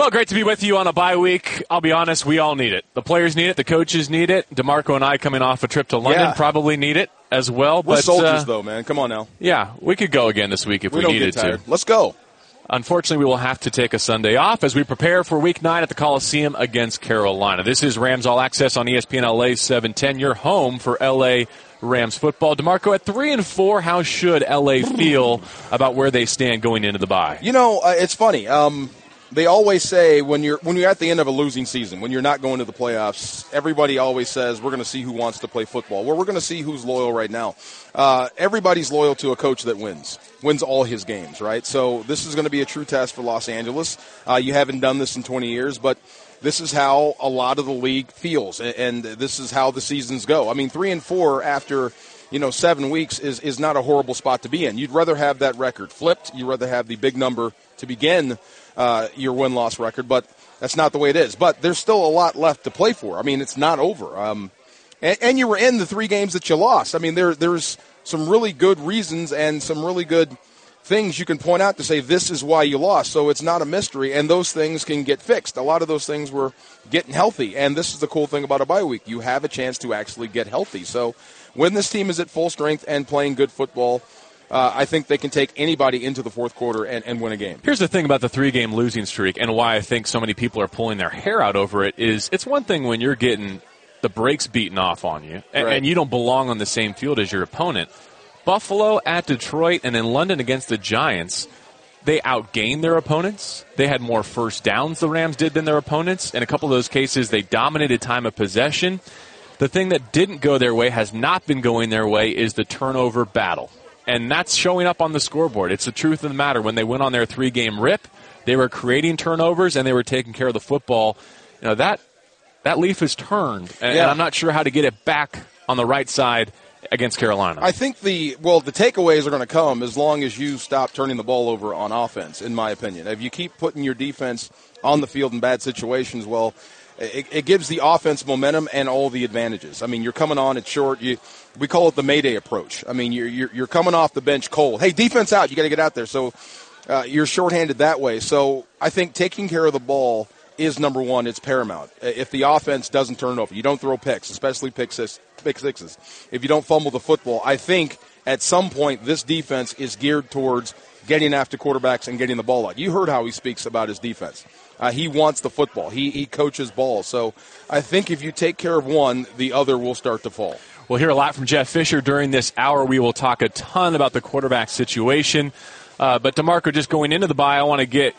Well, great to be with you on a bye week. I'll be honest, we all need it. The players need it, the coaches need it. DeMarco and I coming off a trip to London Yeah. probably need it as well. We're but soldiers, uh, though, man. Come on now. yeah, we could go again this week if We, we, needed to. Let's go. Unfortunately, we will have to take a Sunday off as we prepare for Week Nine at the Coliseum against Carolina. This is Rams All Access on ESPN LA 710. Your home for LA Rams football. Demarco at three and four. How should LA feel about where they stand going into the bye? You know, uh, it's funny. Um, they always say when you're when you're at the end of a losing season, when you're not going to the playoffs, everybody always says we're going to see who wants to play football. Well, we're going to see who's loyal right now. Uh, everybody's loyal to a coach that wins, wins all his games, right? So this is going to be a true test for Los Angeles. Uh, you haven't done this in 20 years, but this is how a lot of the league feels, and, and this is how the seasons go. I mean, three and four after you know seven weeks is is not a horrible spot to be in. You'd rather have that record flipped. You'd rather have the big number to begin uh, your win loss record, but that's not the way it is. But there's still a lot left to play for. I mean, it's not over. Um, and, and you were in the three games that you lost. I mean, there there's some really good reasons and some really good things you can point out to say this is why you lost. So it's not a mystery, and those things can get fixed. A lot of those things were getting healthy, and this is the cool thing about a bye week. You have a chance to actually get healthy. So when this team is at full strength and playing good football, uh, I think they can take anybody into the fourth quarter and, and win a game. Here's the thing about the three game losing streak and why I think so many people are pulling their hair out over it is it's one thing when you're getting the brakes beaten off on you and, Right. and you don't belong on the same field as your opponent. Buffalo at Detroit and in London against the Giants, they outgained their opponents. They had more first downs, the Rams did, than their opponents. In a couple of those cases, they dominated time of possession. The thing that didn't go their way, has not been going their way, is the turnover battle. And that's showing up on the scoreboard. It's the truth of the matter. When they went on their three game rip, they were creating turnovers and they were taking care of the football. You know, that, that leaf has turned. And, Yeah. and I'm not sure how to get it back on the right side against Carolina. I think the well, the takeaways are going to come as long as you stop turning the ball over on offense. In my opinion, if you keep putting your defense on the field in bad situations, well, it, it gives the offense momentum and all the advantages. I mean, you're coming on, it's short. You we call it the Mayday approach. I mean, you're you're, you're coming off the bench cold. Hey, defense out, you got to get out there. So uh, you're shorthanded that way. So I think taking care of the ball is number one. It's paramount. If the offense doesn't turn over, you don't throw picks, especially pick, six, pick sixes. If you don't fumble the football, I think at some point this defense is geared towards getting after quarterbacks and getting the ball out. You heard how he speaks about his defense. Uh, he wants the football. He, he coaches ball. So I think if you take care of one, the other will start to fall. We'll hear a lot from Jeff Fisher during this hour. We will talk a ton about the quarterback situation. Uh, but DeMarco, just going into the bye, I want to get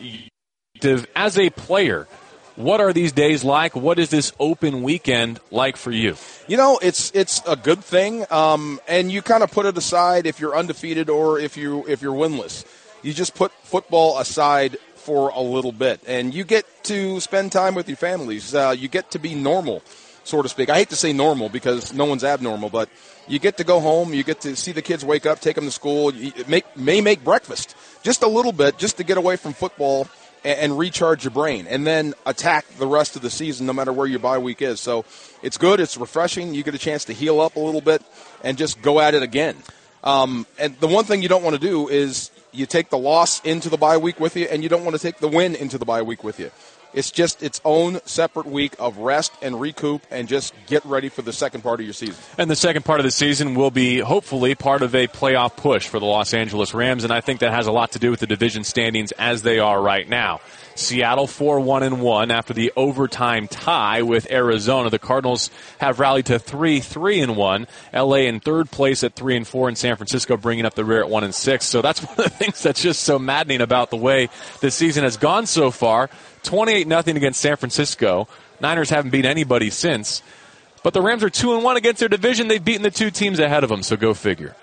as a player, what are these days like? What is this open weekend like for you? You know, it's it's a good thing, um, and you kind of put it aside if you're undefeated or if you if you're winless. You just put football aside for a little bit, and you get to spend time with your families. Uh, you get to be normal, so to speak. I hate to say normal because no one's abnormal, but you get to go home. You get to see the kids wake up, take them to school. You make may make breakfast just a little bit, just to get away from football and, and recharge your brain, and then attack the rest of the season, no matter where your bye week is. So it's good. It's refreshing. You get a chance to heal up a little bit and just go at it again. Um, and the one thing you don't want to do is you take the loss into the bye week with you, and you don't want to take the win into the bye week with you. It's just its own separate week of rest and recoup, and just get ready for the second part of your season. And the second part of the season will be hopefully part of a playoff push for the Los Angeles Rams, and I think that has a lot to do with the division standings as they are right now. Seattle 4-1 and 1 after the overtime tie with Arizona. The Cardinals have rallied to 3-3 and 1. LA in third place at 3 and 4 and San Francisco bringing up the rear at 1 and 6. So that's one of the things that's just so maddening about the way this season has gone so far. 28 nothing against San Francisco. Niners haven't beat anybody since. But the Rams are 2 and 1 against their division. They've beaten the two teams ahead of them, so go figure.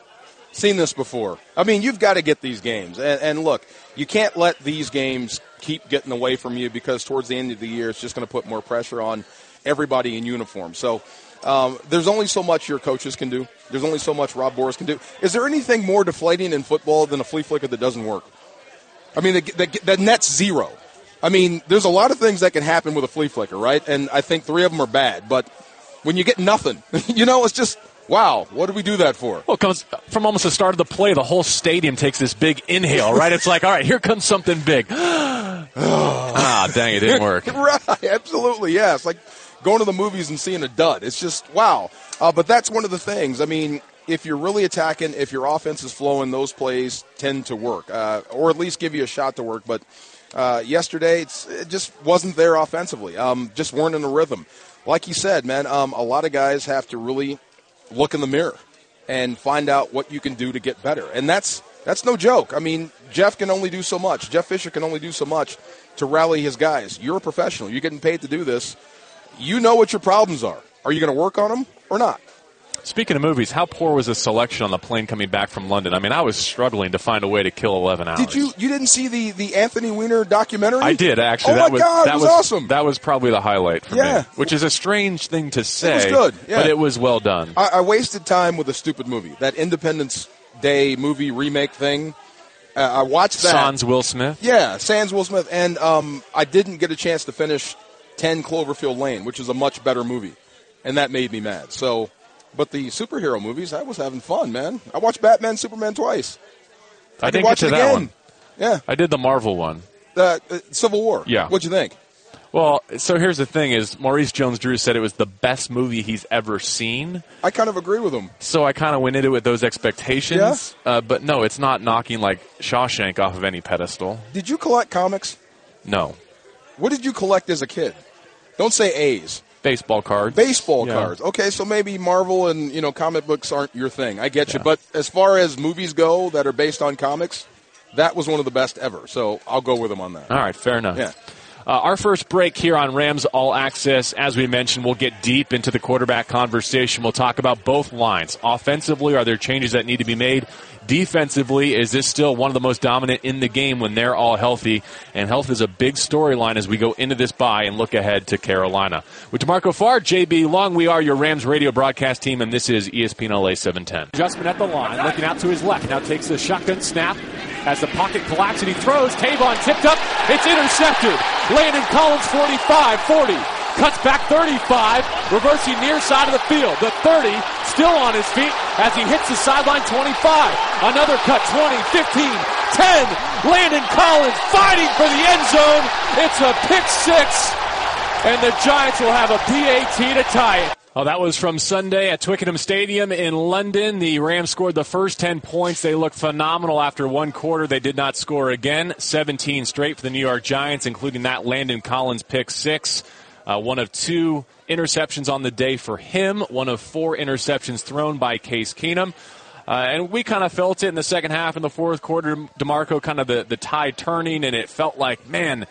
Seen this before. I mean, you've got to get these games, and, and look, you can't let these games keep getting away from you because towards the end of the year, it's just going to put more pressure on everybody in uniform. So. Um, there's only so much your coaches can do. There's only so much Rob Boras can do. Is there anything more deflating in football than a flea flicker that doesn't work? I mean, the, the, the net's zero. I mean, there's a lot of things that can happen with a flea flicker, right? And I think three of them are bad. But when you get nothing, you know, it's just wow. What did we do that for? Well, it comes from almost the start of the play. The whole stadium takes this big inhale, right? It's like, all right, here comes something big. ah, dang, it didn't work. right, absolutely, yeah. It's like going to the movies and seeing a dud. It's just wow. Uh, but that's one of the things. I mean, if you're really attacking, if your offense is flowing, those plays tend to work, uh, or at least give you a shot to work. But uh, yesterday, it just wasn't there offensively. Um, just weren't in the rhythm. Like you said, man, um, a lot of guys have to really look in the mirror and find out what you can do to get better. And that's that's no joke. I mean, Jeff can only do so much. Jeff Fisher can only do so much to rally his guys. You're a professional. You're getting paid to do this. You know what your problems are. Are you going to work on them or not? Speaking of movies, how poor was the selection on the plane coming back from London? I mean, I was struggling to find a way to kill eleven hours. Did you? You didn't see the, the Anthony Weiner documentary? I did actually. Oh that my was, God, that was, was awesome. That was probably the highlight for Yeah. me, which is a strange thing to say. It was good, yeah. but it was well done. I, I wasted time with a stupid movie. That Independence Day movie remake thing. Uh, I watched that. Sans Will Smith. Yeah, Sans Will Smith, and um, I didn't get a chance to finish Ten Cloverfield Lane, which is a much better movie, and that made me mad. So, but the superhero movies, I was having fun, man. I watched Batman, Superman twice. I could didn't watch get to it that again. one. Yeah, I did the Marvel one. the uh, Civil War. Yeah. what'd you think? Well, so here's the thing: is Maurice Jones-Drew said it was the best movie he's ever seen. I kind of agree with him. So I kind of went into it with those expectations. Uh, but no, it's not knocking like Shawshank off of any pedestal. Did you collect comics? No, What did you collect as a kid? Don't say A's. Baseball cards, Baseball Yeah. cards. Okay, so maybe Marvel and you know comic books aren't your thing. I get you, but as far as movies go that are based on comics, that was one of the best ever. So I'll go with him on that. All right, fair enough. Yeah. Uh, our first break here on Rams All Access, as we mentioned, we'll get deep into the quarterback conversation. We'll talk about both lines. Offensively, are there changes that need to be made? Defensively, is this still one of the most dominant in the game when they're all healthy? And health is a big storyline as we go into this bye and look ahead to Carolina. With DeMarco Farr, JB Long, we are your Rams radio broadcast team, and this is ESPN LA 710. Adjustment at the line, looking out to his left. Now takes the shotgun snap. As the pocket collapses and he throws, Tavon tipped up. It's intercepted. Landon Collins 45, 40. Cuts back 35, reversing near side of the field. The 30 still on his feet as he hits the sideline 25. Another cut 20, 15, 10. Landon Collins fighting for the end zone. It's a pick six. And the Giants will have a PAT to tie it. Oh, that was from Sunday at Twickenham Stadium in London. The Rams scored the first 10 points. They looked phenomenal after one quarter. They did not score again. 17 straight for the New York Giants, including that Landon Collins pick six. Uh, one of two interceptions on the day for him, one of four interceptions thrown by Case Keenum. Uh, and we kind of felt it in the second half in the fourth quarter. DeMarco kind of the, the tide turning, and it felt like, man,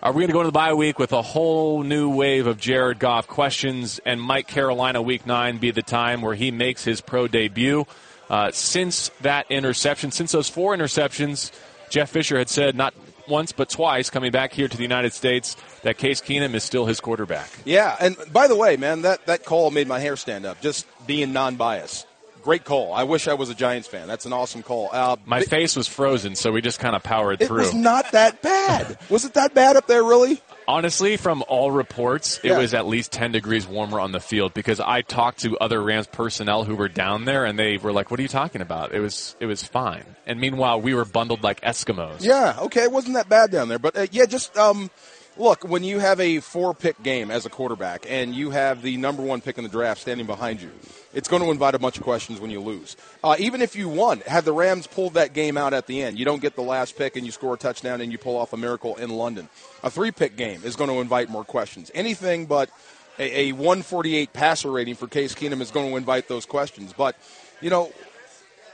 are we going to go into the bye week with a whole new wave of Jared Goff questions and might Carolina week nine be the time where he makes his pro debut? Uh, since that interception, since those four interceptions, Jeff Fisher had said not once but twice coming back here to the United States that Case Keenum is still his quarterback. Yeah, and by the way, man, that, that call made my hair stand up. Just being non-biased. Great call. I wish I was a Giants fan. That's an awesome call. Uh, My bi- face was frozen, so we just kind of powered it through. It was not that bad. was it that bad up there, really? Honestly, from all reports, it Yeah. was at least 10 degrees warmer on the field because I talked to other Rams personnel who were down there and they were like, "What are you talking about? It was it was fine." And meanwhile, we were bundled like Eskimos. Yeah, okay, it wasn't that bad down there, but uh, yeah, just um, look when you have a four-pick game as a quarterback and you have the number one pick in the draft standing behind you, it's going to invite a bunch of questions when you lose. Uh, even if you won, had the Rams pulled that game out at the end, you don't get the last pick and you score a touchdown and you pull off a miracle in London. A three-pick game is going to invite more questions. Anything but a, a 148 passer rating for Case Keenum is going to invite those questions. But you know,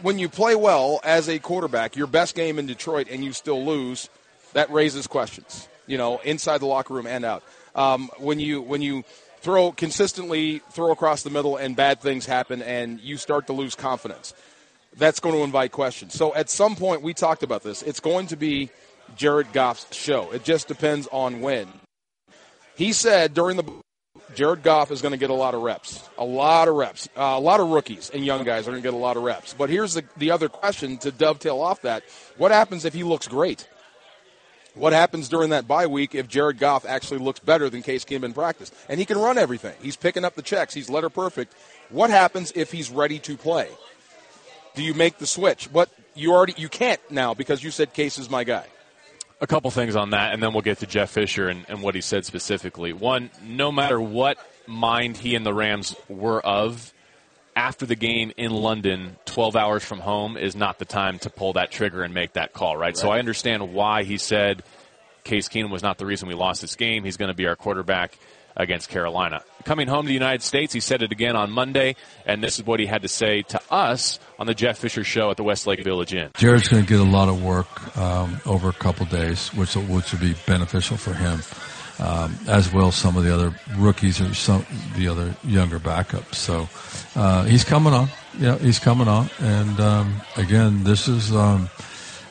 when you play well as a quarterback, your best game in Detroit, and you still lose, that raises questions. You know, inside the locker room and out. Um, when you when you throw consistently throw across the middle and bad things happen, and you start to lose confidence, that's going to invite questions. So at some point, we talked about this. It's going to be Jared Goff's show. It just depends on when. He said during the Jared Goff is going to get a lot of reps, a lot of reps. Uh, a lot of rookies and young guys are going to get a lot of reps. But here's the, the other question to dovetail off that: What happens if he looks great? What happens during that bye week if Jared Goff actually looks better than Case Keenum in practice and he can run everything? He's picking up the checks. He's letter perfect. What happens if he's ready to play? Do you make the switch? What you already you can't now because you said Case is my guy. A couple things on that, and then we'll get to Jeff Fisher and, and what he said specifically. One, no matter what mind he and the Rams were of, after the game in London, 12 hours from home is not the time to pull that trigger and make that call, right? right. So I understand why he said Case Keenum was not the reason we lost this game. He's going to be our quarterback against Carolina. Coming home to the United States, he said it again on Monday, and this is what he had to say to us on the Jeff Fisher Show at the Westlake Village Inn. Jared's going to get a lot of work um, over a couple days, which which will be beneficial for him, um, as well as some of the other rookies or some the other younger backups. So uh, he's coming on. Yeah, he's coming on, and um, again, this is um,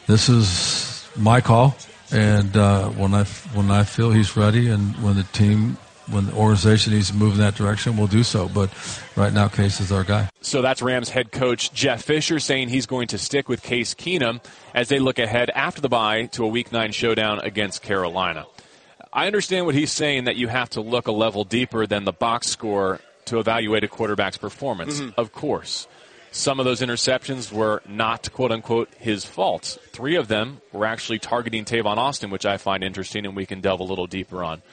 this is my call. And uh, when I when I feel he's ready, and when the team when the organization needs to move in that direction, we'll do so. But right now, Case is our guy. So that's Rams head coach Jeff Fisher saying he's going to stick with Case Keenum as they look ahead after the bye to a Week 9 showdown against Carolina. I understand what he's saying that you have to look a level deeper than the box score to evaluate a quarterback's performance. Mm-hmm. Of course. Some of those interceptions were not quote unquote his fault. Three of them were actually targeting Tavon Austin, which I find interesting and we can delve a little deeper on.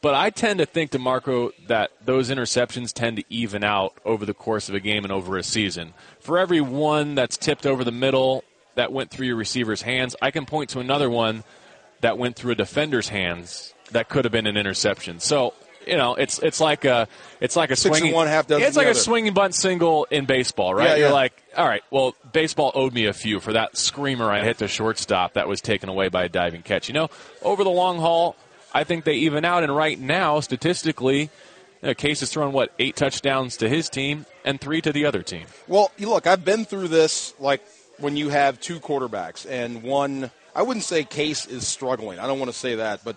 But I tend to think, DeMarco, that those interceptions tend to even out over the course of a game and over a season. For every one that's tipped over the middle that went through your receiver's hands, I can point to another one that went through a defender's hands that could have been an interception. So you know, it's it's like a it's like a Six swinging one half dozen. It's like a swinging bunt single in baseball, right? Yeah, You're yeah. like, all right, well, baseball owed me a few for that screamer I hit the shortstop that was taken away by a diving catch. You know, over the long haul, I think they even out. And right now, statistically, you know, Case has thrown what eight touchdowns to his team and three to the other team. Well, look, I've been through this like when you have two quarterbacks and one. I wouldn't say Case is struggling. I don't want to say that, but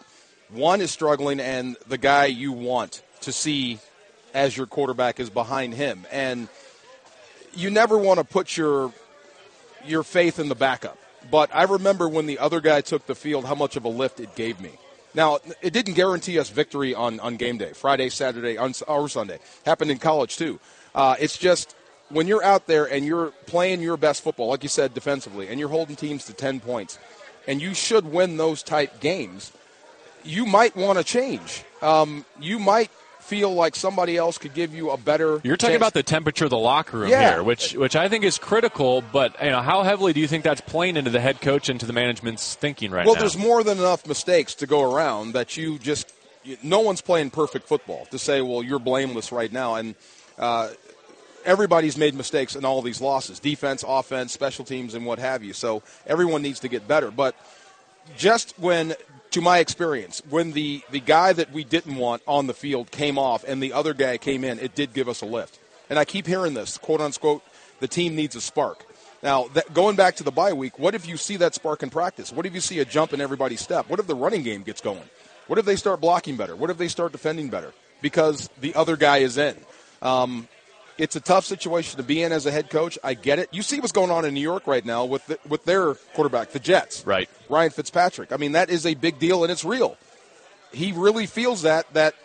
one is struggling, and the guy you want to see as your quarterback is behind him, and you never want to put your your faith in the backup. But I remember when the other guy took the field, how much of a lift it gave me. Now, it didn't guarantee us victory on, on game day, Friday, Saturday, or Sunday. Happened in college, too. Uh, it's just when you're out there and you're playing your best football, like you said, defensively, and you're holding teams to 10 points, and you should win those type games, you might want to change. Um, you might feel like somebody else could give you a better. You're talking chance. about the temperature of the locker room Yeah. here, which which I think is critical. But you know, how heavily do you think that's playing into the head coach and to the management's thinking right Well, now? Well, there's more than enough mistakes to go around that you just. No one's playing perfect football to say, well, you're blameless right now. And uh, everybody's made mistakes in all these losses defense, offense, special teams, and what have you. So everyone needs to get better. But just when, to my experience, when the, the guy that we didn't want on the field came off and the other guy came in, it did give us a lift. And I keep hearing this, quote unquote, the team needs a spark. Now, that, going back to the bye week, what if you see that spark in practice? What if you see a jump in everybody's step? What if the running game gets going? What if they start blocking better? What if they start defending better because the other guy is in? Um, it's a tough situation to be in as a head coach. I get it. You see what's going on in New York right now with the, with their quarterback, the Jets. Right. Ryan Fitzpatrick. I mean, that is a big deal and it's real. He really feels that that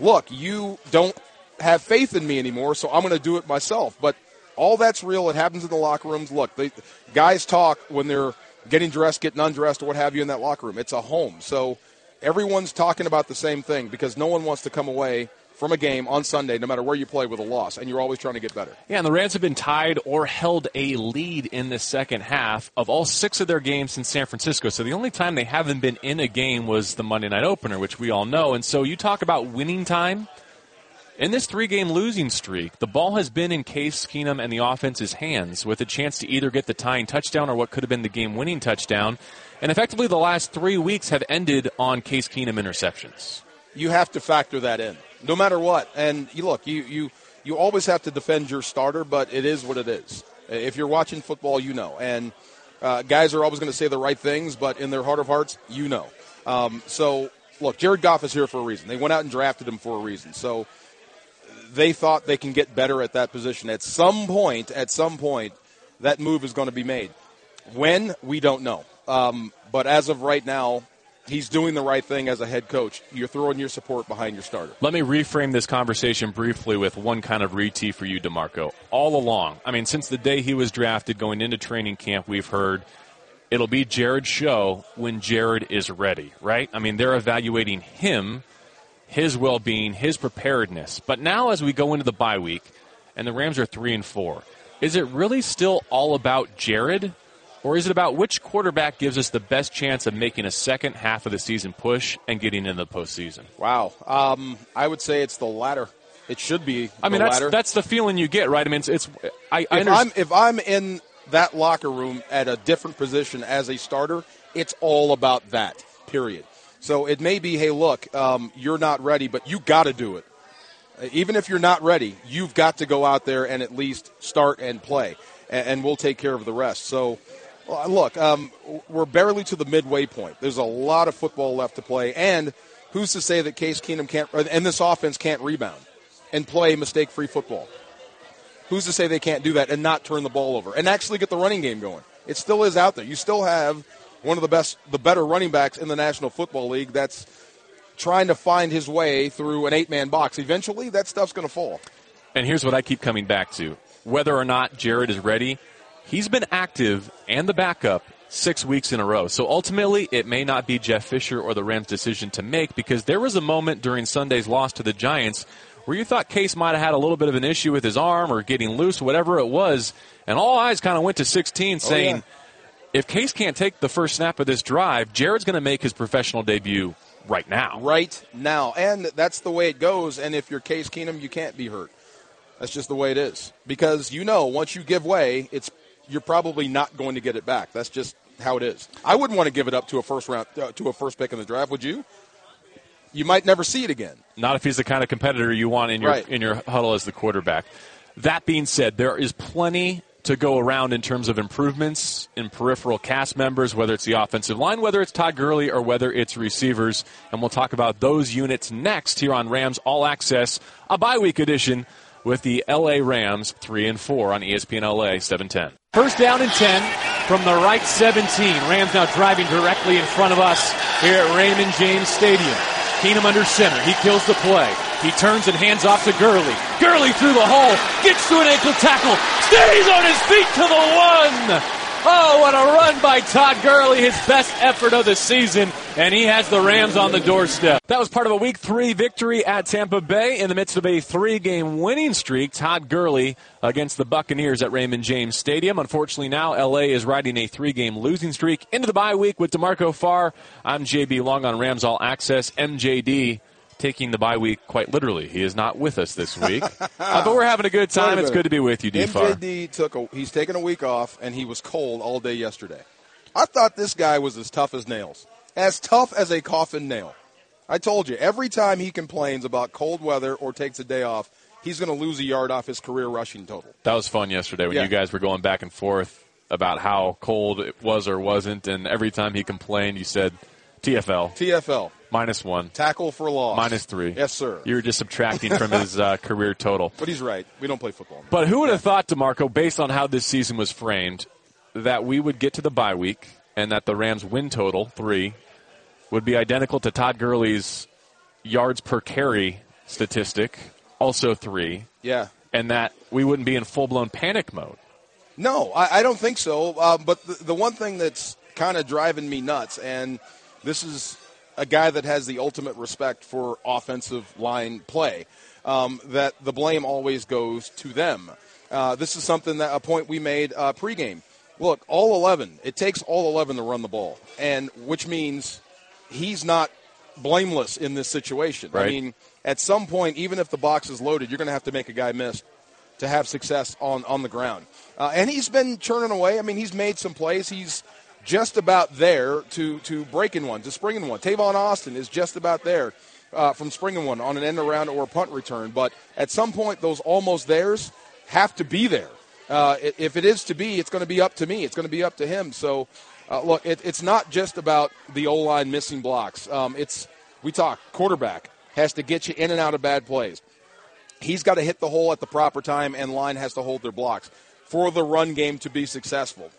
look, you don't have faith in me anymore, so I'm going to do it myself. But all that's real. It happens in the locker rooms. Look, the guys talk when they're getting dressed, getting undressed, or what have you in that locker room. It's a home, so everyone's talking about the same thing because no one wants to come away from a game on Sunday, no matter where you play, with a loss, and you're always trying to get better. Yeah, and the Rams have been tied or held a lead in the second half of all six of their games in San Francisco. So the only time they haven't been in a game was the Monday night opener, which we all know. And so you talk about winning time. In this three game losing streak, the ball has been in Case Keenum and the offense's hands with a chance to either get the tying touchdown or what could have been the game winning touchdown. And effectively, the last three weeks have ended on Case Keenum interceptions. you have to factor that in, no matter what. And you look, you you you always have to defend your starter, but it is what it is. If you're watching football, you know. And uh, guys are always going to say the right things, but in their heart of hearts, you know. Um, so look, Jared Goff is here for a reason. They went out and drafted him for a reason. So they thought they can get better at that position. At some point, at some point, that move is going to be made. When we don't know. Um, but as of right now, he's doing the right thing as a head coach. You're throwing your support behind your starter. Let me reframe this conversation briefly with one kind of retee for you, DeMarco. All along, I mean, since the day he was drafted going into training camp, we've heard it'll be Jared's show when Jared is ready, right? I mean, they're evaluating him, his well being, his preparedness. But now, as we go into the bye week, and the Rams are three and four, is it really still all about Jared? Or is it about which quarterback gives us the best chance of making a second half of the season push and getting into the postseason? Wow. Um, I would say it's the latter. It should be. I mean, the that's latter. that's the feeling you get, right? I mean, it's, it's I, I if. I'm if I'm in that locker room at a different position as a starter, it's all about that. Period. So it may be, hey, look, um, you're not ready, but you got to do it. Uh, Even if you're not ready, you've got to go out there and at least start and play, and, and we'll take care of the rest. So. Well, Look, um, we're barely to the midway point. There's a lot of football left to play, and who's to say that Case Keenum can't and this offense can't rebound and play mistake-free football? who's to say they can't do that and not turn the ball over and actually get the running game going? It still is out there. You still have one of the best, the better running backs in the National Football League that's trying to find his way through an eight man box. Eventually, that stuff's going to fall. And here's what I keep coming back to. Whether or not Jared is ready, he's been active and the backup six weeks in a row. So ultimately, it may not be Jeff Fisher or the Rams' decision to make because there was a moment during Sunday's loss to the Giants where you thought Case might have had a little bit of an issue with his arm or getting loose, whatever it was, and all eyes kind of went to 16 saying, yeah. if Case can't take the first snap of this drive, Jared's going to make his professional debut right now. Right now. And that's the way it goes. And if you're Case Keenum, you can't be hurt. That's just the way it is. Because you know, once you give way, it's you're probably not going to get it back. That's just how it is. I wouldn't want to give it up to a first round uh, to a first pick in the draft, would you? You might never see it again. Not if he's the kind of competitor you want in your Right. in your huddle as the quarterback. That being said, there is plenty to go around in terms of improvements in peripheral cast members, whether it's the offensive line, whether it's Todd Gurley, or whether it's receivers. And we'll talk about those units next here on Rams All Access, a bye week edition with the LA Rams 3 and 4 on ESPN LA 710. First down and 10 from the right 17. Rams now driving directly in front of us here at Raymond James Stadium. Keenum under center. He kills the play. He turns and hands off to Gurley. Gurley through the hole. Gets to an ankle tackle. Stays on his feet to the one. Oh, what a run by Todd Gurley. His best effort of the season. And he has the Rams on the doorstep. That was part of a week three victory at Tampa Bay in the midst of a three game winning streak. Todd Gurley against the Buccaneers at Raymond James Stadium. Unfortunately, now LA is riding a three game losing streak into the bye week with DeMarco Farr. I'm JB Long on Rams All Access. MJD taking the bye week quite literally. He is not with us this week. Uh, but we're having a good time. It's good to be with you, D Farr. MJD took a, he's taken a week off and he was cold all day yesterday. I thought this guy was as tough as nails, as tough as a coffin nail. I told you every time he complains about cold weather or takes a day off, he's going to lose a yard off his career rushing total. That was fun yesterday when Yeah. you guys were going back and forth about how cold it was or wasn't. And every time he complained, you said TFL. TFL Minus one. tackle for loss Minus three. Yes, sir. You were just subtracting from his uh, career total. but he's right. We don't play football. But who would have thought, DeMarco, based on how this season was framed, that we would get to the bye week and that the Rams' win total, three, would be identical to Todd Gurley's yards per carry statistic, also three, Yeah. and that we wouldn't be in full blown panic mode? No, I, I don't think so. Um, but the, the one thing that's kind of driving me nuts, and this is a guy that has the ultimate respect for offensive line play, um, that the blame always goes to them. Uh, this is something that a point we made uh, pregame. Look, all 11, it takes all 11 to run the ball, and which means he's not blameless in this situation. I mean, at some point, even if the box is loaded, you're going to have to make a guy miss to have success on, on the ground. Uh, and he's been churning away. I mean, he's made some plays. He's just about there to, to breaking one, to springing one. Tavon Austin is just about there uh, from springing one on an end around or a punt return. But at some point, those almost theirs have to be there. Uh, if it is to be, it's going to be up to me. It's going to be up to him. So, uh, look, it, it's not just about the O line missing blocks. Um, it's we talk quarterback has to get you in and out of bad plays he's got to hit the hole at the proper time, and line has to hold their blocks for the run game to be successful.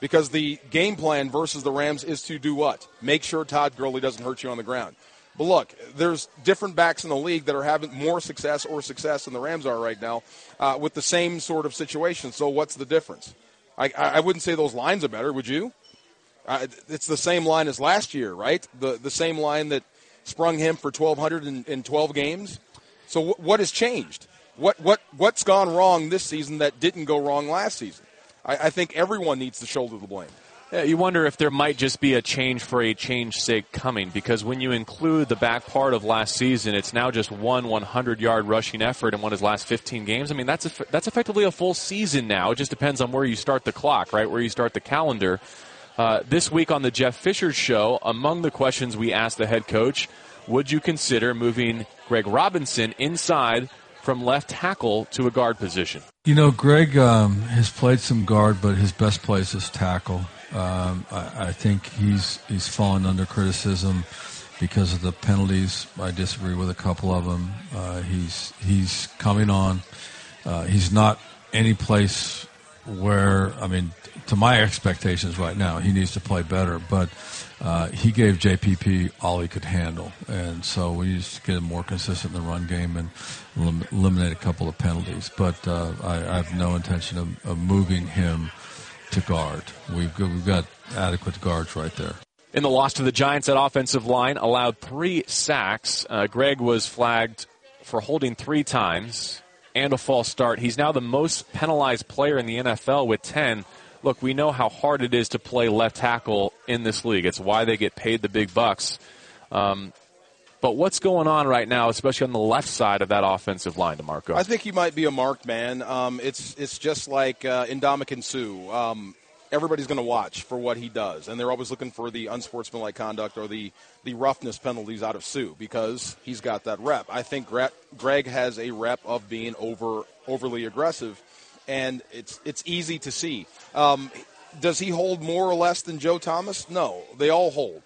Because the game plan versus the Rams is to do what? Make sure Todd Gurley doesn't hurt you on the ground. But look, there's different backs in the league that are having more success or success than the Rams are right now uh, with the same sort of situation. So what's the difference? I, I wouldn't say those lines are better, would you? Uh, it's the same line as last year, right? The the same line that sprung him for 1,200 in, in 12 games. So w- what has changed? What what what's gone wrong this season that didn't go wrong last season? I, I think everyone needs to shoulder the blame. Yeah, you wonder if there might just be a change for a change sake coming because when you include the back part of last season, it's now just one 100 yard rushing effort in one of his last 15 games. I mean, that's a, that's effectively a full season now. It just depends on where you start the clock, right? Where you start the calendar. Uh, this week on the Jeff Fisher Show, among the questions we asked the head coach, would you consider moving Greg Robinson inside from left tackle to a guard position? You know, Greg um, has played some guard, but his best place is tackle. Um, I, I, think he's he's fallen under criticism because of the penalties. I disagree with a couple of them. Uh, he's he's coming on. Uh, he's not any place where I mean, to my expectations right now, he needs to play better. But uh, he gave JPP all he could handle, and so we need to get him more consistent in the run game and eliminate a couple of penalties. But uh, I, I, have no intention of, of moving him to guard. We've got, we've got adequate guards right there. In the loss to the Giants, that offensive line allowed three sacks. Uh, Greg was flagged for holding three times and a false start. He's now the most penalized player in the NFL with 10. Look, we know how hard it is to play left tackle in this league. It's why they get paid the big bucks. Um, but what's going on right now, especially on the left side of that offensive line, DeMarco? I think he might be a marked man. Um, it's it's just like uh, Ndamukong Suh. Um, everybody's going to watch for what he does, and they're always looking for the unsportsmanlike conduct or the the roughness penalties out of Suh because he's got that rep. I think Greg has a rep of being over overly aggressive, and it's it's easy to see. Um, does he hold more or less than Joe Thomas? No, they all hold.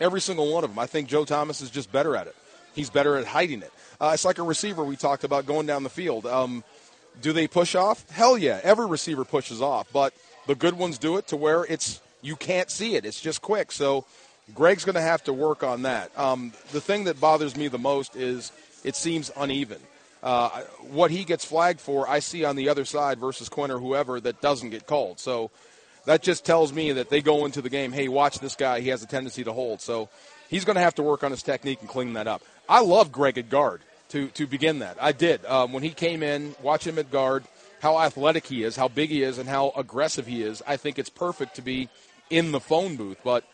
Every single one of them. I think Joe Thomas is just better at it. He's better at hiding it. Uh, it's like a receiver we talked about going down the field. Um, do they push off? Hell yeah. Every receiver pushes off, but the good ones do it to where it's you can't see it. It's just quick. So Greg's going to have to work on that. Um, the thing that bothers me the most is it seems uneven. Uh, what he gets flagged for, I see on the other side versus Quinn or whoever that doesn't get called. So that just tells me that they go into the game, hey, watch this guy. He has a tendency to hold. So he's going to have to work on his technique and clean that up. I love Greg at guard to, to begin that. I did. Um, when he came in, watch him at guard, how athletic he is, how big he is, and how aggressive he is. I think it's perfect to be in the phone booth. But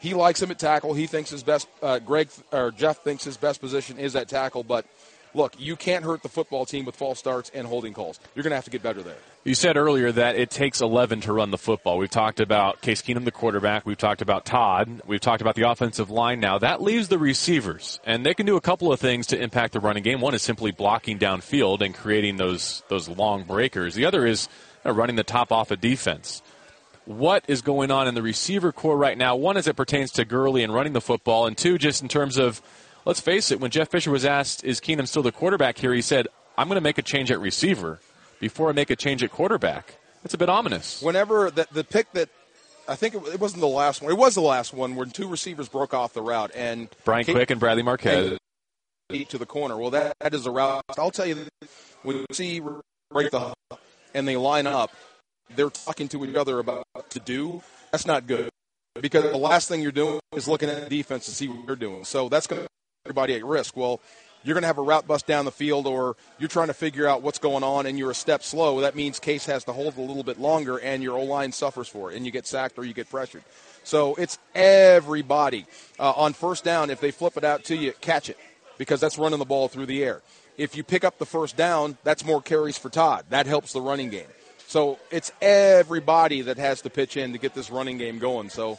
he likes him at tackle. He thinks his best, uh, Greg or Jeff thinks his best position is at tackle. But look, you can't hurt the football team with false starts and holding calls. You're going to have to get better there. You said earlier that it takes 11 to run the football. We've talked about Case Keenum, the quarterback. We've talked about Todd. We've talked about the offensive line now. That leaves the receivers, and they can do a couple of things to impact the running game. One is simply blocking downfield and creating those those long breakers. The other is uh, running the top off of defense. What is going on in the receiver corps right now? One, as it pertains to Gurley and running the football, and two, just in terms of let's face it, when Jeff Fisher was asked, is Keenum still the quarterback here, he said, I'm going to make a change at receiver before I make a change at quarterback. That's a bit ominous. Whenever the, the pick that I think it, it, wasn't the last one. It was the last one when two receivers broke off the route and Brian Quick and Bradley Marquez beat to the corner. Well, that, that is a route. I'll tell you, when you see break the and they line up, they're talking to each other about what to do. That's not good because the last thing you're doing is looking at the defense to see what you're doing. So that's going to everybody at risk. Well, you're going to have a route bust down the field, or you're trying to figure out what's going on, and you're a step slow. That means Case has to hold a little bit longer, and your O line suffers for it, and you get sacked or you get pressured. So it's everybody uh, on first down. If they flip it out to you, catch it because that's running the ball through the air. If you pick up the first down, that's more carries for Todd. That helps the running game. So it's everybody that has to pitch in to get this running game going. So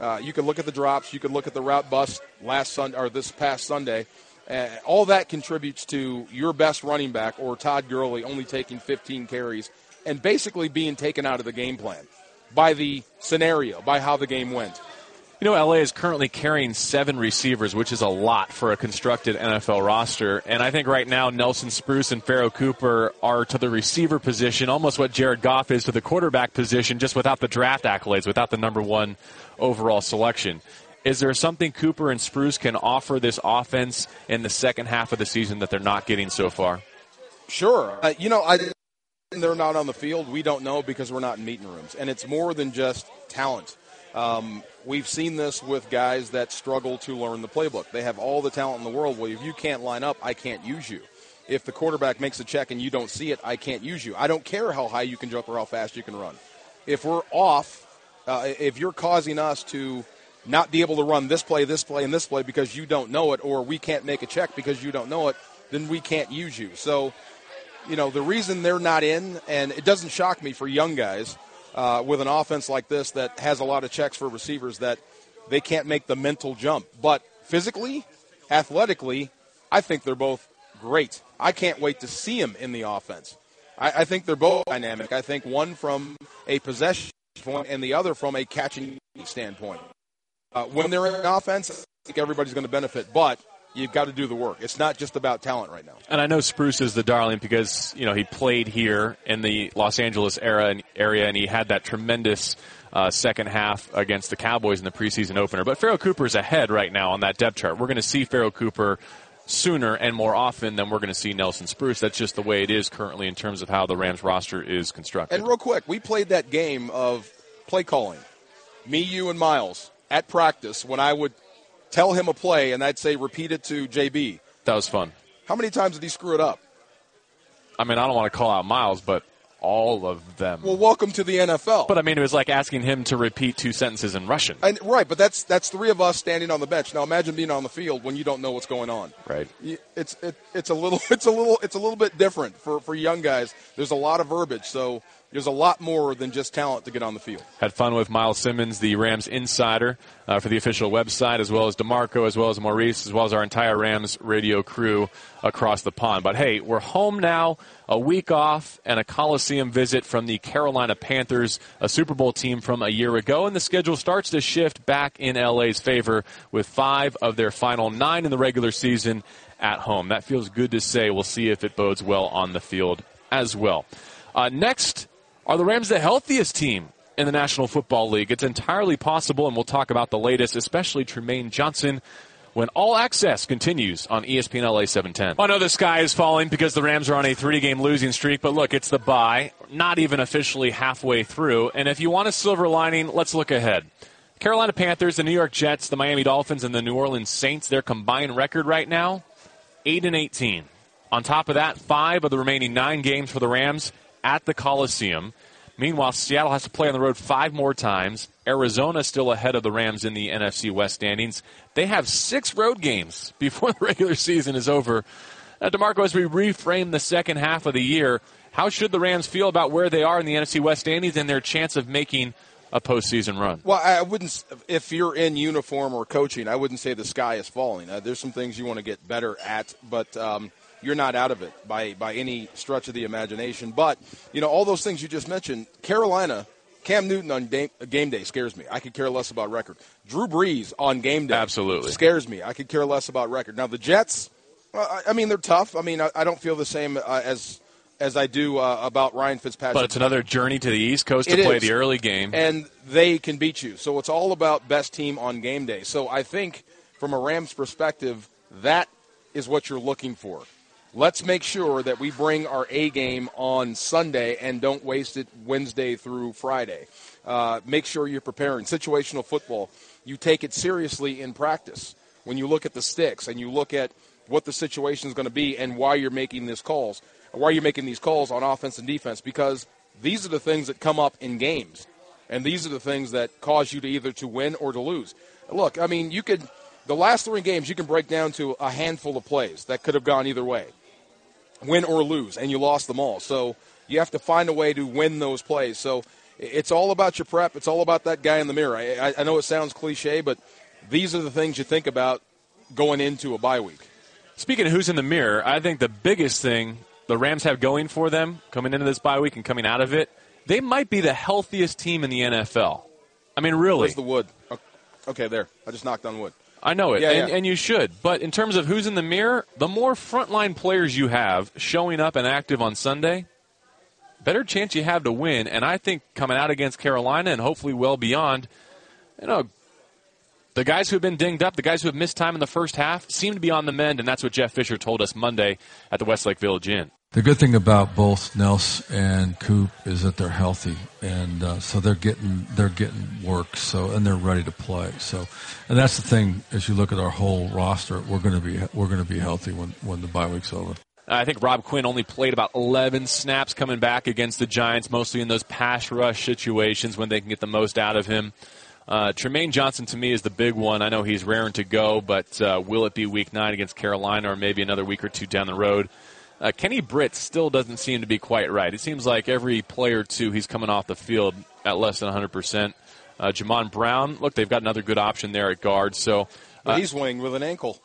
uh, you can look at the drops. You can look at the route bust last Sunday or this past Sunday. Uh, all that contributes to your best running back or Todd Gurley only taking 15 carries and basically being taken out of the game plan by the scenario, by how the game went. You know, LA is currently carrying seven receivers, which is a lot for a constructed NFL roster. And I think right now, Nelson Spruce and Pharoh Cooper are to the receiver position almost what Jared Goff is to the quarterback position, just without the draft accolades, without the number one overall selection. Is there something Cooper and Spruce can offer this offense in the second half of the season that they're not getting so far? Sure. Uh, you know, I, they're not on the field. We don't know because we're not in meeting rooms. And it's more than just talent. Um, we've seen this with guys that struggle to learn the playbook. They have all the talent in the world. Well, if you can't line up, I can't use you. If the quarterback makes a check and you don't see it, I can't use you. I don't care how high you can jump or how fast you can run. If we're off, uh, if you're causing us to not be able to run this play, this play, and this play because you don't know it, or we can't make a check because you don't know it, then we can't use you. So, you know, the reason they're not in, and it doesn't shock me for young guys uh, with an offense like this that has a lot of checks for receivers that they can't make the mental jump. But physically, athletically, I think they're both great. I can't wait to see them in the offense. I, I think they're both dynamic. I think one from a possession point and the other from a catching standpoint. Uh, when they're in offense, I think everybody's going to benefit. But you've got to do the work. It's not just about talent right now. And I know Spruce is the darling because you know he played here in the Los Angeles era and area, and he had that tremendous uh, second half against the Cowboys in the preseason opener. But Pharoh Cooper is ahead right now on that depth chart. We're going to see Pharoh Cooper sooner and more often than we're going to see Nelson Spruce. That's just the way it is currently in terms of how the Rams roster is constructed. And real quick, we played that game of play calling, me, you, and Myles at practice when I would tell him a play and I'd say repeat it to JB. That was fun. How many times did he screw it up? I mean, I don't want to call out Myles, but all of them. Well, welcome to the NFL. But I mean, it was like asking him to repeat two sentences in Russian. And, right, but that's that's three of us standing on the bench. Now imagine being on the field when you don't know what's going on. Right. It's it, it's a little it's a little it's a little bit different for for young guys. There's a lot of verbiage, so there's a lot more than just talent to get on the field. Had fun with Myles Simmons, the Rams insider uh, for the official website, as well as DeMarco, as well as Maurice, as well as our entire Rams radio crew across the pond. But hey, we're home now, a week off, and a Coliseum visit from the Carolina Panthers, a Super Bowl team from a year ago, and the schedule starts to shift back in LA's favor with five of their final nine in the regular season at home. That feels good to say. We'll see if it bodes well on the field as well. Uh, next are the Rams the healthiest team in the National Football League? It's entirely possible, and we'll talk about the latest, especially Trumaine Johnson, when All Access continues on ESPN LA 710. I know the sky is falling because the Rams are on a three-game losing streak, but look, it's the bye, not even officially halfway through. And if you want a silver lining, let's look ahead. Carolina Panthers, the New York Jets, the Miami Dolphins, and the New Orleans Saints, their combined record right now, 8 and 18. On top of that, five of the remaining nine games for the Rams at the Coliseum. Meanwhile, Seattle has to play on the road five more times. Arizona still ahead of the Rams in the NFC West standings. They have six road games before the regular season is over. Now, DeMarco, as we reframe the second half of the year, how should the Rams feel about where they are in the NFC West standings and their chance of making a postseason run? Well, I wouldn't. If you're in uniform or coaching, I wouldn't say the sky is falling. Uh, there's some things you want to get better at, but um, you're not out of it by by any stretch of the imagination. But you know all those things you just mentioned. Carolina, Cam Newton on game, game day scares me. I could care less about record. Drew Brees on game day absolutely scares me. I could care less about record. Now the Jets, I mean they're tough. I mean I, I don't feel the same uh, as as I do uh, about Ryan Fitzpatrick. But it's another journey to the East Coast to play is. the early game, and they can beat you. So it's all about best team on game day. So I think from a Rams perspective, that is what you're looking for. Let's make sure that we bring our A game on Sunday and don't waste it Wednesday through Friday. Uh, make sure you're preparing. Situational football, you take it seriously in practice. When you look at the sticks and you look at what the situation is going to be and why you're making these calls, why you're making these calls on offense and defense, because these are the things that come up in games, and these are the things that cause you to either to win or to lose. Look, I mean, you could the last three games you can break down to a handful of plays that could have gone either way win or lose, and you lost them all. So you have to find a way to win those plays. So it's all about your prep. It's all about that guy in the mirror. I, I know it sounds cliche, but these are the things you think about going into a bye week. Speaking of who's in the mirror, I think the biggest thing the Rams have going for them coming into this bye week and coming out of it, they might be the healthiest team in the NFL. I mean, really. Where's the wood? Okay, there. I just knocked on wood. I know it, Yeah, and, yeah. and you should. But in terms of who's in the mirror, the more frontline players you have showing up and active on Sunday, better chance you have to win. And I think coming out against Carolina and hopefully well beyond, you know, the guys who have been dinged up, the guys who have missed time in the first half, seem to be on the mend, and that's what Jeff Fisher told us Monday at the Westlake Village Inn. The good thing about both Nels and Coop is that they're healthy, and uh, so they're getting they're getting work. So and they're ready to play. So, and that's the thing as you look at our whole roster, we're going to be we're going to be healthy when when the bye week's over. I think Rob Quinn only played about 11 snaps coming back against the Giants, mostly in those pass rush situations when they can get the most out of him. Uh, Trumaine Johnson to me is the big one. I know he's raring to go, but uh, will it be Week Nine against Carolina, or maybe another week or two down the road? Uh, Kenny Britt still doesn't seem to be quite right. It seems like every play or two he's coming off the field at less than 100%. Uh, Jamon Brown, look, they've got another good option there at guard. So uh, he's winged with an ankle.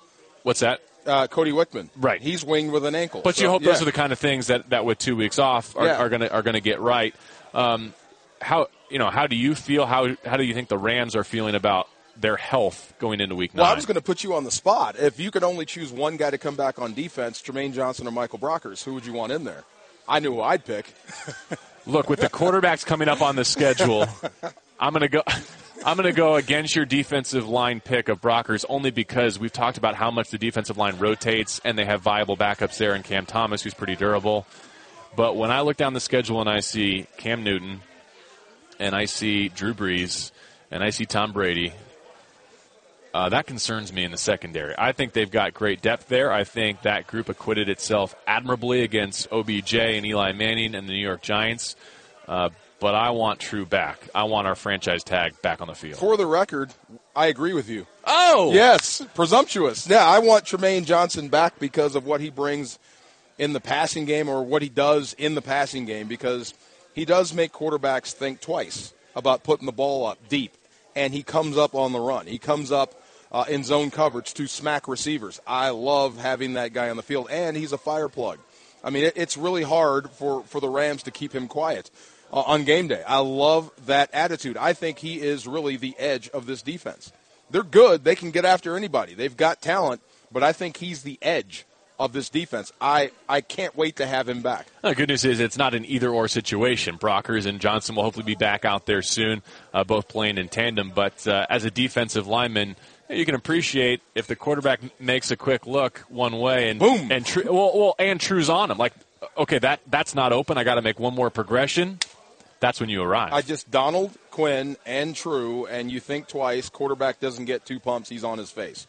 What's that? Uh, Cody Wichmann. Right. He's winged with an ankle. But so, you hope yeah. those are the kind of things that, that with two weeks off are, Yeah. are gonna are gonna get right. Um, how you know how do you feel? How how do you think the Rams are feeling about their health going into week nine? Well, I was going to put you on the spot. If you could only choose one guy to come back on defense, Trumaine Johnson or Michael Brockers, who would you want in there? I knew who I'd pick. Look, with the quarterbacks coming up on the schedule, I'm going to go. I'm going to go against your defensive line pick of Brockers only because we've talked about how much the defensive line rotates, and they have viable backups there in Cam Thomas, who's pretty durable. But when I look down the schedule and I see Cam Newton, and I see Drew Brees, and I see Tom Brady, uh, that concerns me in the secondary. I think they've got great depth there. I think that group acquitted itself admirably against OBJ and Eli Manning and the New York Giants. Uh, but I want True back. I want our franchise tag back on the field. For the record, I agree with you. Oh, Yes, presumptuous. Yeah, I want Trumaine Johnson back because of what he brings in the passing game or what he does in the passing game because he does make quarterbacks think twice about putting the ball up deep. And he comes up on the run. He comes up uh, in zone coverage to smack receivers. I love having that guy on the field, and he's a fire plug. I mean, it, it's really hard for, for the Rams to keep him quiet uh, on game day. I love that attitude. I think he is really the edge of this defense. They're good. They can get after anybody. They've got talent, but I think he's the edge of this defense. I, I can't wait to have him back. The good news is it's not an either or situation. Brockers and Johnson will hopefully be back out there soon, uh, both playing in tandem. But uh, as a defensive lineman, you can appreciate if the quarterback makes a quick look one way and Boom. and tr- well, well and True's on him. Like, okay, that that's not open. I got to make one more progression. That's when you arrive. I just Donald Quinn and True, and you think twice. Quarterback doesn't get two pumps. He's on his face.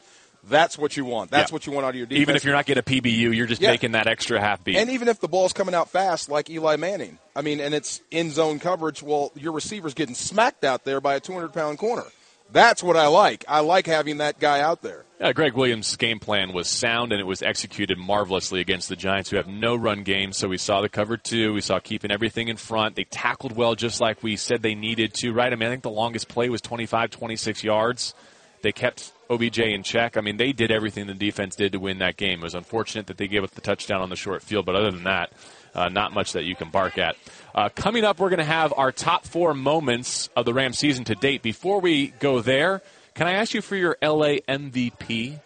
That's what you want. That's Yeah. what you want out of your defense. Even if you're not getting a PBU, you're just Yeah. making that extra half beat. And even if the ball's coming out fast, like Eli Manning, I mean, and it's in zone coverage, well, your receiver's getting smacked out there by a 200 pound corner. That's what I like. I like having that guy out there. Yeah, Gregg Williams' game plan was sound and it was executed marvelously against the Giants, who have no run game. So we saw the cover two. We saw keeping everything in front. They tackled well, just like we said they needed to, right? I mean, I think the longest play was 25, 26 yards. They kept OBJ in check. I mean, they did everything the defense did to win that game. It was unfortunate that they gave up the touchdown on the short field, but other than that, uh, not much that you can bark at. Uh, coming up, we're going to have our top four moments of the Rams season to date. Before we go there, can I ask you for your LA MVP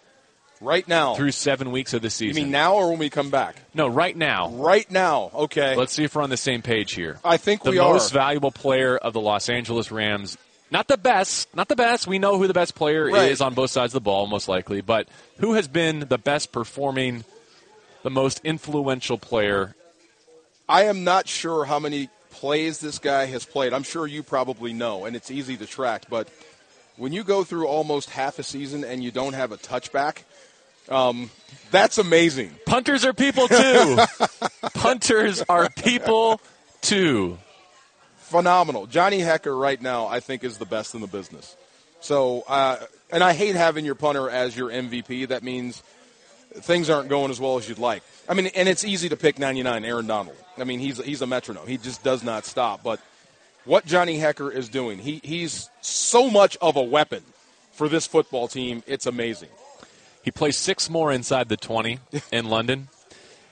Right now. through seven weeks of the season. you mean now or when we come back? no, right now. Right now. Okay. Let's see if we're on the same page here. I think the we most valuable player of the Los Angeles Rams. Not the best, not the best. We know who the best player Right. is on both sides of the ball, most likely. But who has been the best performing, the most influential player? I am not sure how many plays this guy has played. I'm sure you probably know, and it's easy to track. But when you go through almost half a season and you don't have a touchback, um, that's amazing. Punters are people too. Punters are people too. Phenomenal. Johnny Hekker right now, I think, is the best in the business. So, uh, and I hate having your punter as your MVP. That means things aren't going as well as you'd like. I mean, and it's easy to pick 99, Aaron Donald. I mean, he's he's a metronome. He just does not stop. But what Johnny Hekker is doing, he he's so much of a weapon for this football team. It's amazing. He plays six more inside the 20 in London.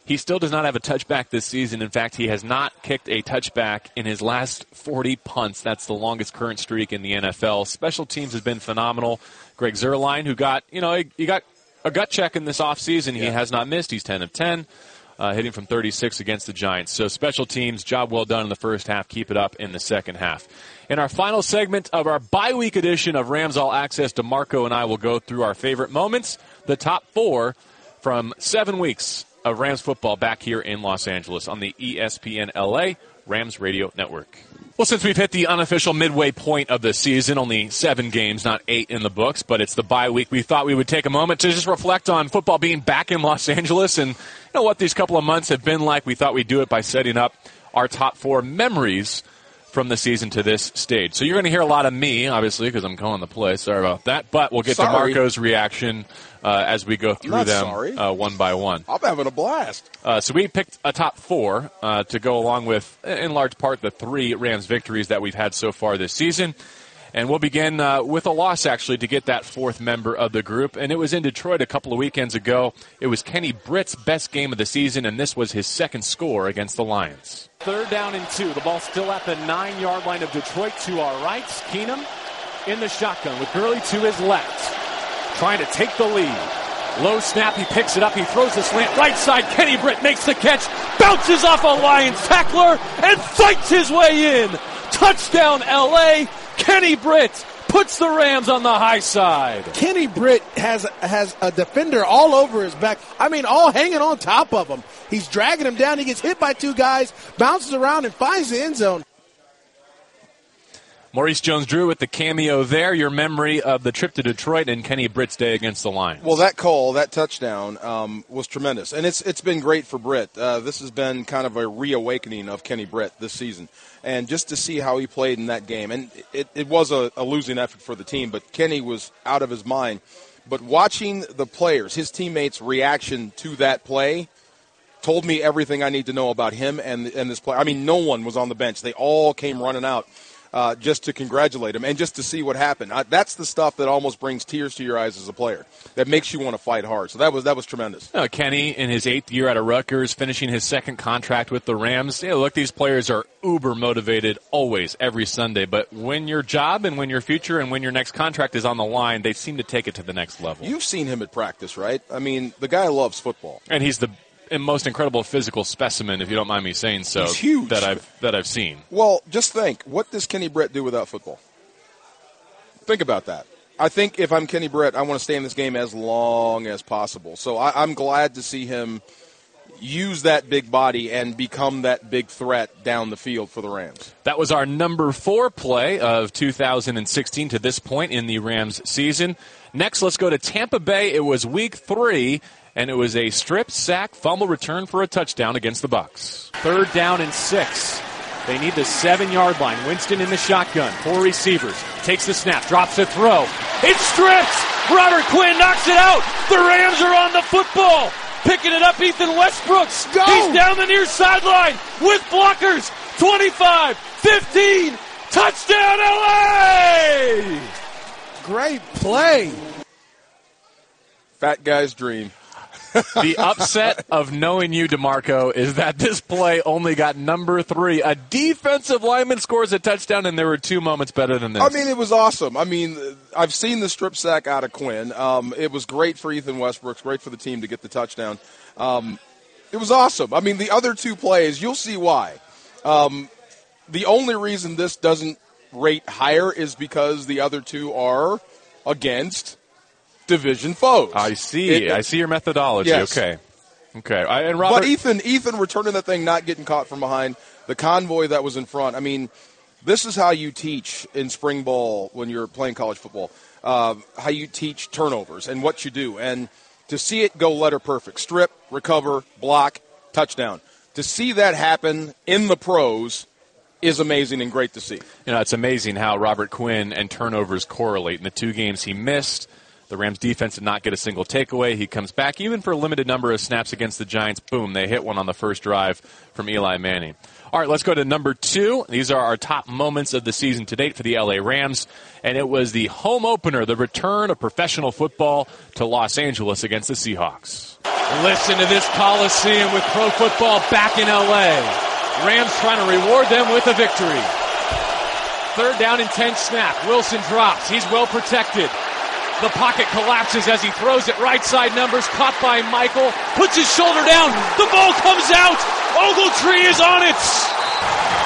He still does not have a touchback this season. In fact, he has not kicked a touchback in his last 40 punts. That's the longest current streak in the NFL. Special teams has been phenomenal. Greg Zuerlein, who got, you know, he got a gut check in this offseason. He has not missed. He's 10 of 10, uh, hitting from 36 against the Giants. So special teams, job well done in the first half. Keep it up in the second half. In our final segment of our bye week edition of Rams All Access, D'Marco and I will go through our favorite moments, the top four from seven weeks of Rams football back here in Los Angeles on the ESPN LA Rams Radio Network. Well, since we've hit the unofficial midway point of the season, only seven games, not eight in the books, but it's the bye week, we thought we would take a moment to just reflect on football being back in Los Angeles and you know what these couple of months have been like. We thought we'd do it by setting up our top four memories from the season to this stage. So you're going to hear a lot of me, obviously, because I'm calling the play. Sorry about that. But we'll get to Marco's reaction uh, as we go through them uh, one by one. I'm having a blast. Uh, so we picked a top four uh, to go along with, in large part, the three Rams victories that we've had so far this season. And we'll begin uh, with a loss, actually, to get that fourth member of the group. And it was in Detroit a couple of weekends ago. It was Kenny Britt's best game of the season, and this was his second score against the Lions. Third down and two. The ball still at the nine yard line of Detroit to our right. Keenum in the shotgun with Gurley to his left. Trying to take the lead. Low snap, he picks it up, he throws the slant right side. Kenny Britt makes the catch, bounces off a Lions tackler, and fights his way in. Touchdown LA. Kenny Britt puts the Rams on the high side. Kenny Britt has has a defender all over his back. I mean, all hanging on top of him. He's dragging him down. He gets hit by two guys, bounces around, and finds the end zone. Maurice Jones-Drew with the cameo there. Your memory of the trip to Detroit and Kenny Britt's day against the Lions. Well, that call, that touchdown, um, was tremendous, and it's it's been great for Britt. Uh, this has been kind of a reawakening of Kenny Britt this season, and just to see how he played in that game, and it, it was a, a losing effort for the team, but Kenny was out of his mind. But watching the players, his teammates' reaction to that play, told me everything I need to know about him and and this player. I mean, no one was on the bench; they all came running out. Uh, just to congratulate him and just to see what happened. Uh, that's the stuff that almost brings tears to your eyes as a player. That makes you want to fight hard. So that was that was tremendous. Uh, Kenny, in his eighth year out of Rutgers, finishing his second contract with the Rams. Yeah, look, these players are uber motivated always, every Sunday. But when your job and when your future and when your next contract is on the line, they seem to take it to the next level. You've seen him at practice, right? I mean, the guy loves football. and he's the most incredible physical specimen, if you don't mind me saying so, He's huge. that I've that I've seen. Well, just think, what does Kenny Britt do without football? Think about that. I think if I'm Kenny Britt, I want to stay in this game as long as possible. So I, I'm glad to see him use that big body and become that big threat down the field for the Rams. That was our number four play of 2016 to this point in the Rams season. Next, let's go to Tampa Bay. It was week three, and it was a strip sack fumble return for a touchdown against the Bucks. Third down and six. They need the seven yard line. Winston in the shotgun. Four receivers. Takes the snap. Drops the throw. It's stripped. Robert Quinn knocks it out. The Rams are on the football. Picking it up, Ethan Westbrook. Go! He's down the near sideline with blockers. 25, 15. Touchdown LA! Great play. Fat guy's dream. The upset of knowing you, D'Marco, is that this play only got number three. A defensive lineman scores a touchdown, and there were two moments better than this. I mean, it was awesome. I mean, I've seen the strip sack out of Quinn. Um, it was great for Ethan Westbrooks, great for the team to get the touchdown. Um, it was awesome. I mean, the other two plays, you'll see why. Um, the only reason this doesn't rate higher is because the other two are against division foes. I see. It- I see your methodology. Yes. Okay. Okay. I, and Robert, But Ethan, Ethan returning the thing, not getting caught from behind, the convoy that was in front. I mean, this is how you teach in spring ball when you're playing college football. Uh, how you teach turnovers and what you do, and to see it go letter perfect, strip, recover, block, touchdown. To see that happen in the pros is amazing and great to see. you know, it's amazing how Robert Quinn and turnovers correlate. In the two games he missed, the Rams defense did not get a single takeaway. He comes back, even for a limited number of snaps against the Giants. Boom, they hit one on the first drive from Eli Manning. All right, let's go to number two. These are our top moments of the season to date for the LA Rams. And it was the home opener, the return of professional football to Los Angeles against the Seahawks. Listen to this Coliseum with pro football back in LA. Rams trying to reward them with a victory. Third down and 10 snap. Wilson drops. He's well protected. The pocket collapses as he throws it right side numbers. Caught by Michael. Puts his shoulder down. The ball comes out. Ogletree is on it.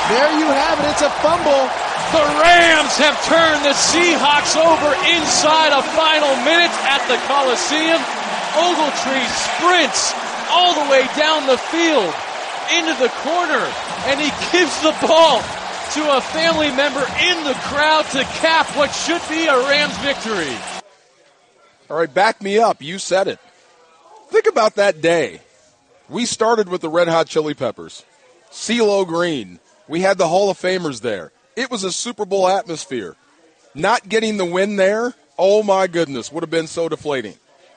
There you have it. It's a fumble. The Rams have turned the Seahawks over inside a final minute at the Coliseum. Ogletree sprints all the way down the field into the corner, and he gives the ball to a family member in the crowd to cap what should be a Rams victory. All right, back me up. You said it. Think about that day. We started with the Red Hot Chili Peppers, CeeLo Green. We had the Hall of Famers there. It was a Super Bowl atmosphere. Not getting the win there, oh my goodness, would have been so deflating.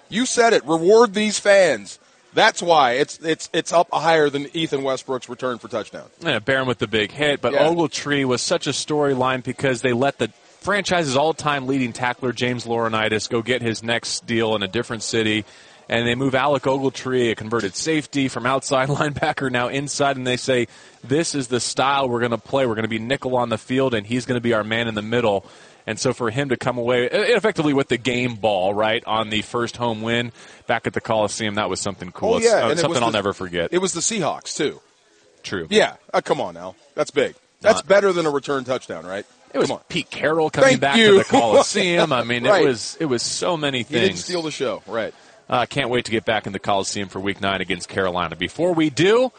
You said it. Reward these fans. That's why it's it's it's up higher than Ethan Westbrook's return for touchdown. Yeah, Barron with the big hit, but Yeah. Ogletree was such a storyline because they let the franchise's all-time leading tackler James Laurinaitis go get his next deal in a different city, and they move Alec Ogletree, a converted safety from outside linebacker, now inside, and they say this is the style we're going to play. We're going to be nickel on the field, and he's going to be our man in the middle. And so for him to come away effectively with the game ball, right, on the first home win back at the Coliseum, that was something cool. Oh, It's, yeah, uh, and it something I'll the- never forget. It was the Seahawks too. True. Yeah, uh, come on now, that's big. That's Not- better than a return touchdown, right? It was. Pete Carroll coming Thank back you. to the Coliseum. I mean, Right. it was it was so many things. He didn't steal the show, right? uh, can't wait to get back in the Coliseum for Week Nine against Carolina. Before we do,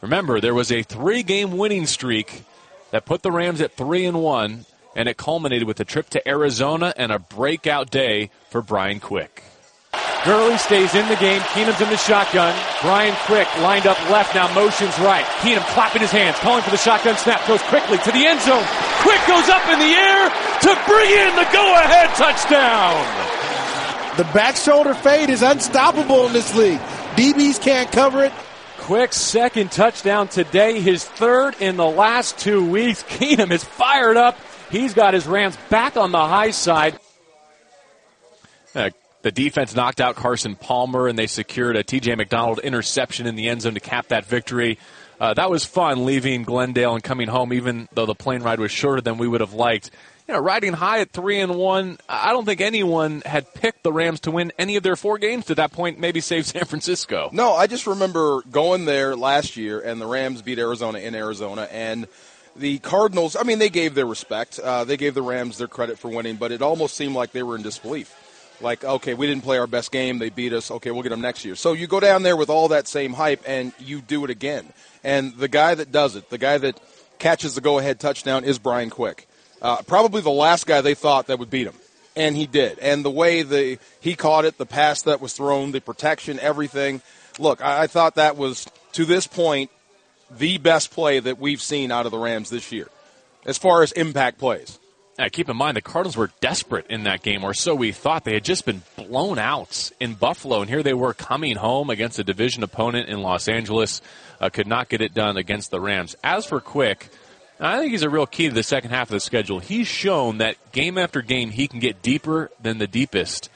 remember there was a three-game winning streak that put the Rams at three and one, and it culminated with a trip to Arizona and a breakout day for Brian Quick. Gurley stays in the game. Keenum's in the shotgun. Brian Quick lined up left, now motions right. Keenum clapping his hands, calling for the shotgun snap, goes quickly to the end zone. Quick goes up in the air to bring in the go-ahead touchdown. The back shoulder fade is unstoppable in this league. DBs can't cover it. Quick's second touchdown today, his third in the last two weeks. Keenum is fired up. He's got his Rams back on the high side. The defense knocked out Carson Palmer, and they secured a T.J. McDonald interception in the end zone to cap that victory. Uh, that was fun, leaving Glendale and coming home, even though the plane ride was shorter than we would have liked. You know, riding high at three and one, I don't think anyone had picked the Rams to win any of their four games to that point. Maybe save San Francisco. No, I just remember going there last year, and the Rams beat Arizona in Arizona, and the Cardinals. I mean, they gave their respect. Uh, they gave the Rams their credit for winning, but it almost seemed like they were in disbelief. Like, okay, we didn't play our best game. They beat us. Okay, we'll get them next year. So you go down there with all that same hype, and you do it again. And the guy that does it, the guy that catches the go-ahead touchdown, is Brian Quick. Uh, probably the last guy they thought that would beat him, and he did. And the way the he caught it, the pass that was thrown, the protection, everything. Look, I, I thought that was to this point the best play that we've seen out of the Rams this year, as far as impact plays. Uh, keep in mind, the Cardinals were desperate in that game, or so we thought. They had just been blown out in Buffalo, and here they were coming home against a division opponent in Los Angeles. Uh, could not get it done against the Rams. As for Quick, I think he's a real key to the second half of the schedule. He's shown that game after game he can get deeper than the deepest.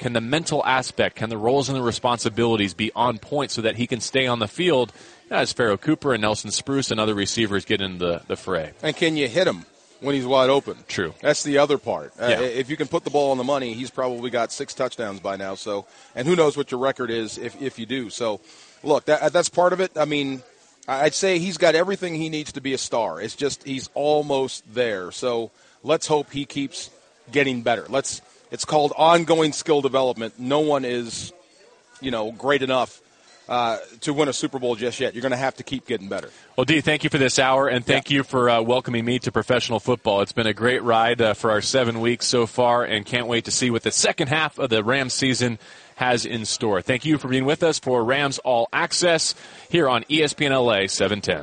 Can the mental aspect, can the roles and the responsibilities be on point so that he can stay on the field as Pharoh Cooper and Nelson Spruce and other receivers get in the, the fray? And can you hit him when he's wide open? True. That's the other part. Uh, if you can put the ball on the money, he's probably got six touchdowns by now. So, and who knows what your record is if, if you do. So, look, that, that's part of it. I mean, I'd say he's got everything he needs to be a star. It's just he's almost there. So let's hope he keeps getting better. Let's. It's called ongoing skill development. No one is, you know, great enough uh, to win a Super Bowl just yet. You're going to have to keep getting better. Well, Dee, thank you for this hour, and thank you for uh, welcoming me to professional football. It's been a great ride uh, for our seven weeks so far, and can't wait to see what the second half of the Rams season has in store. Thank you for being with us for Rams All Access here on ESPN LA 710.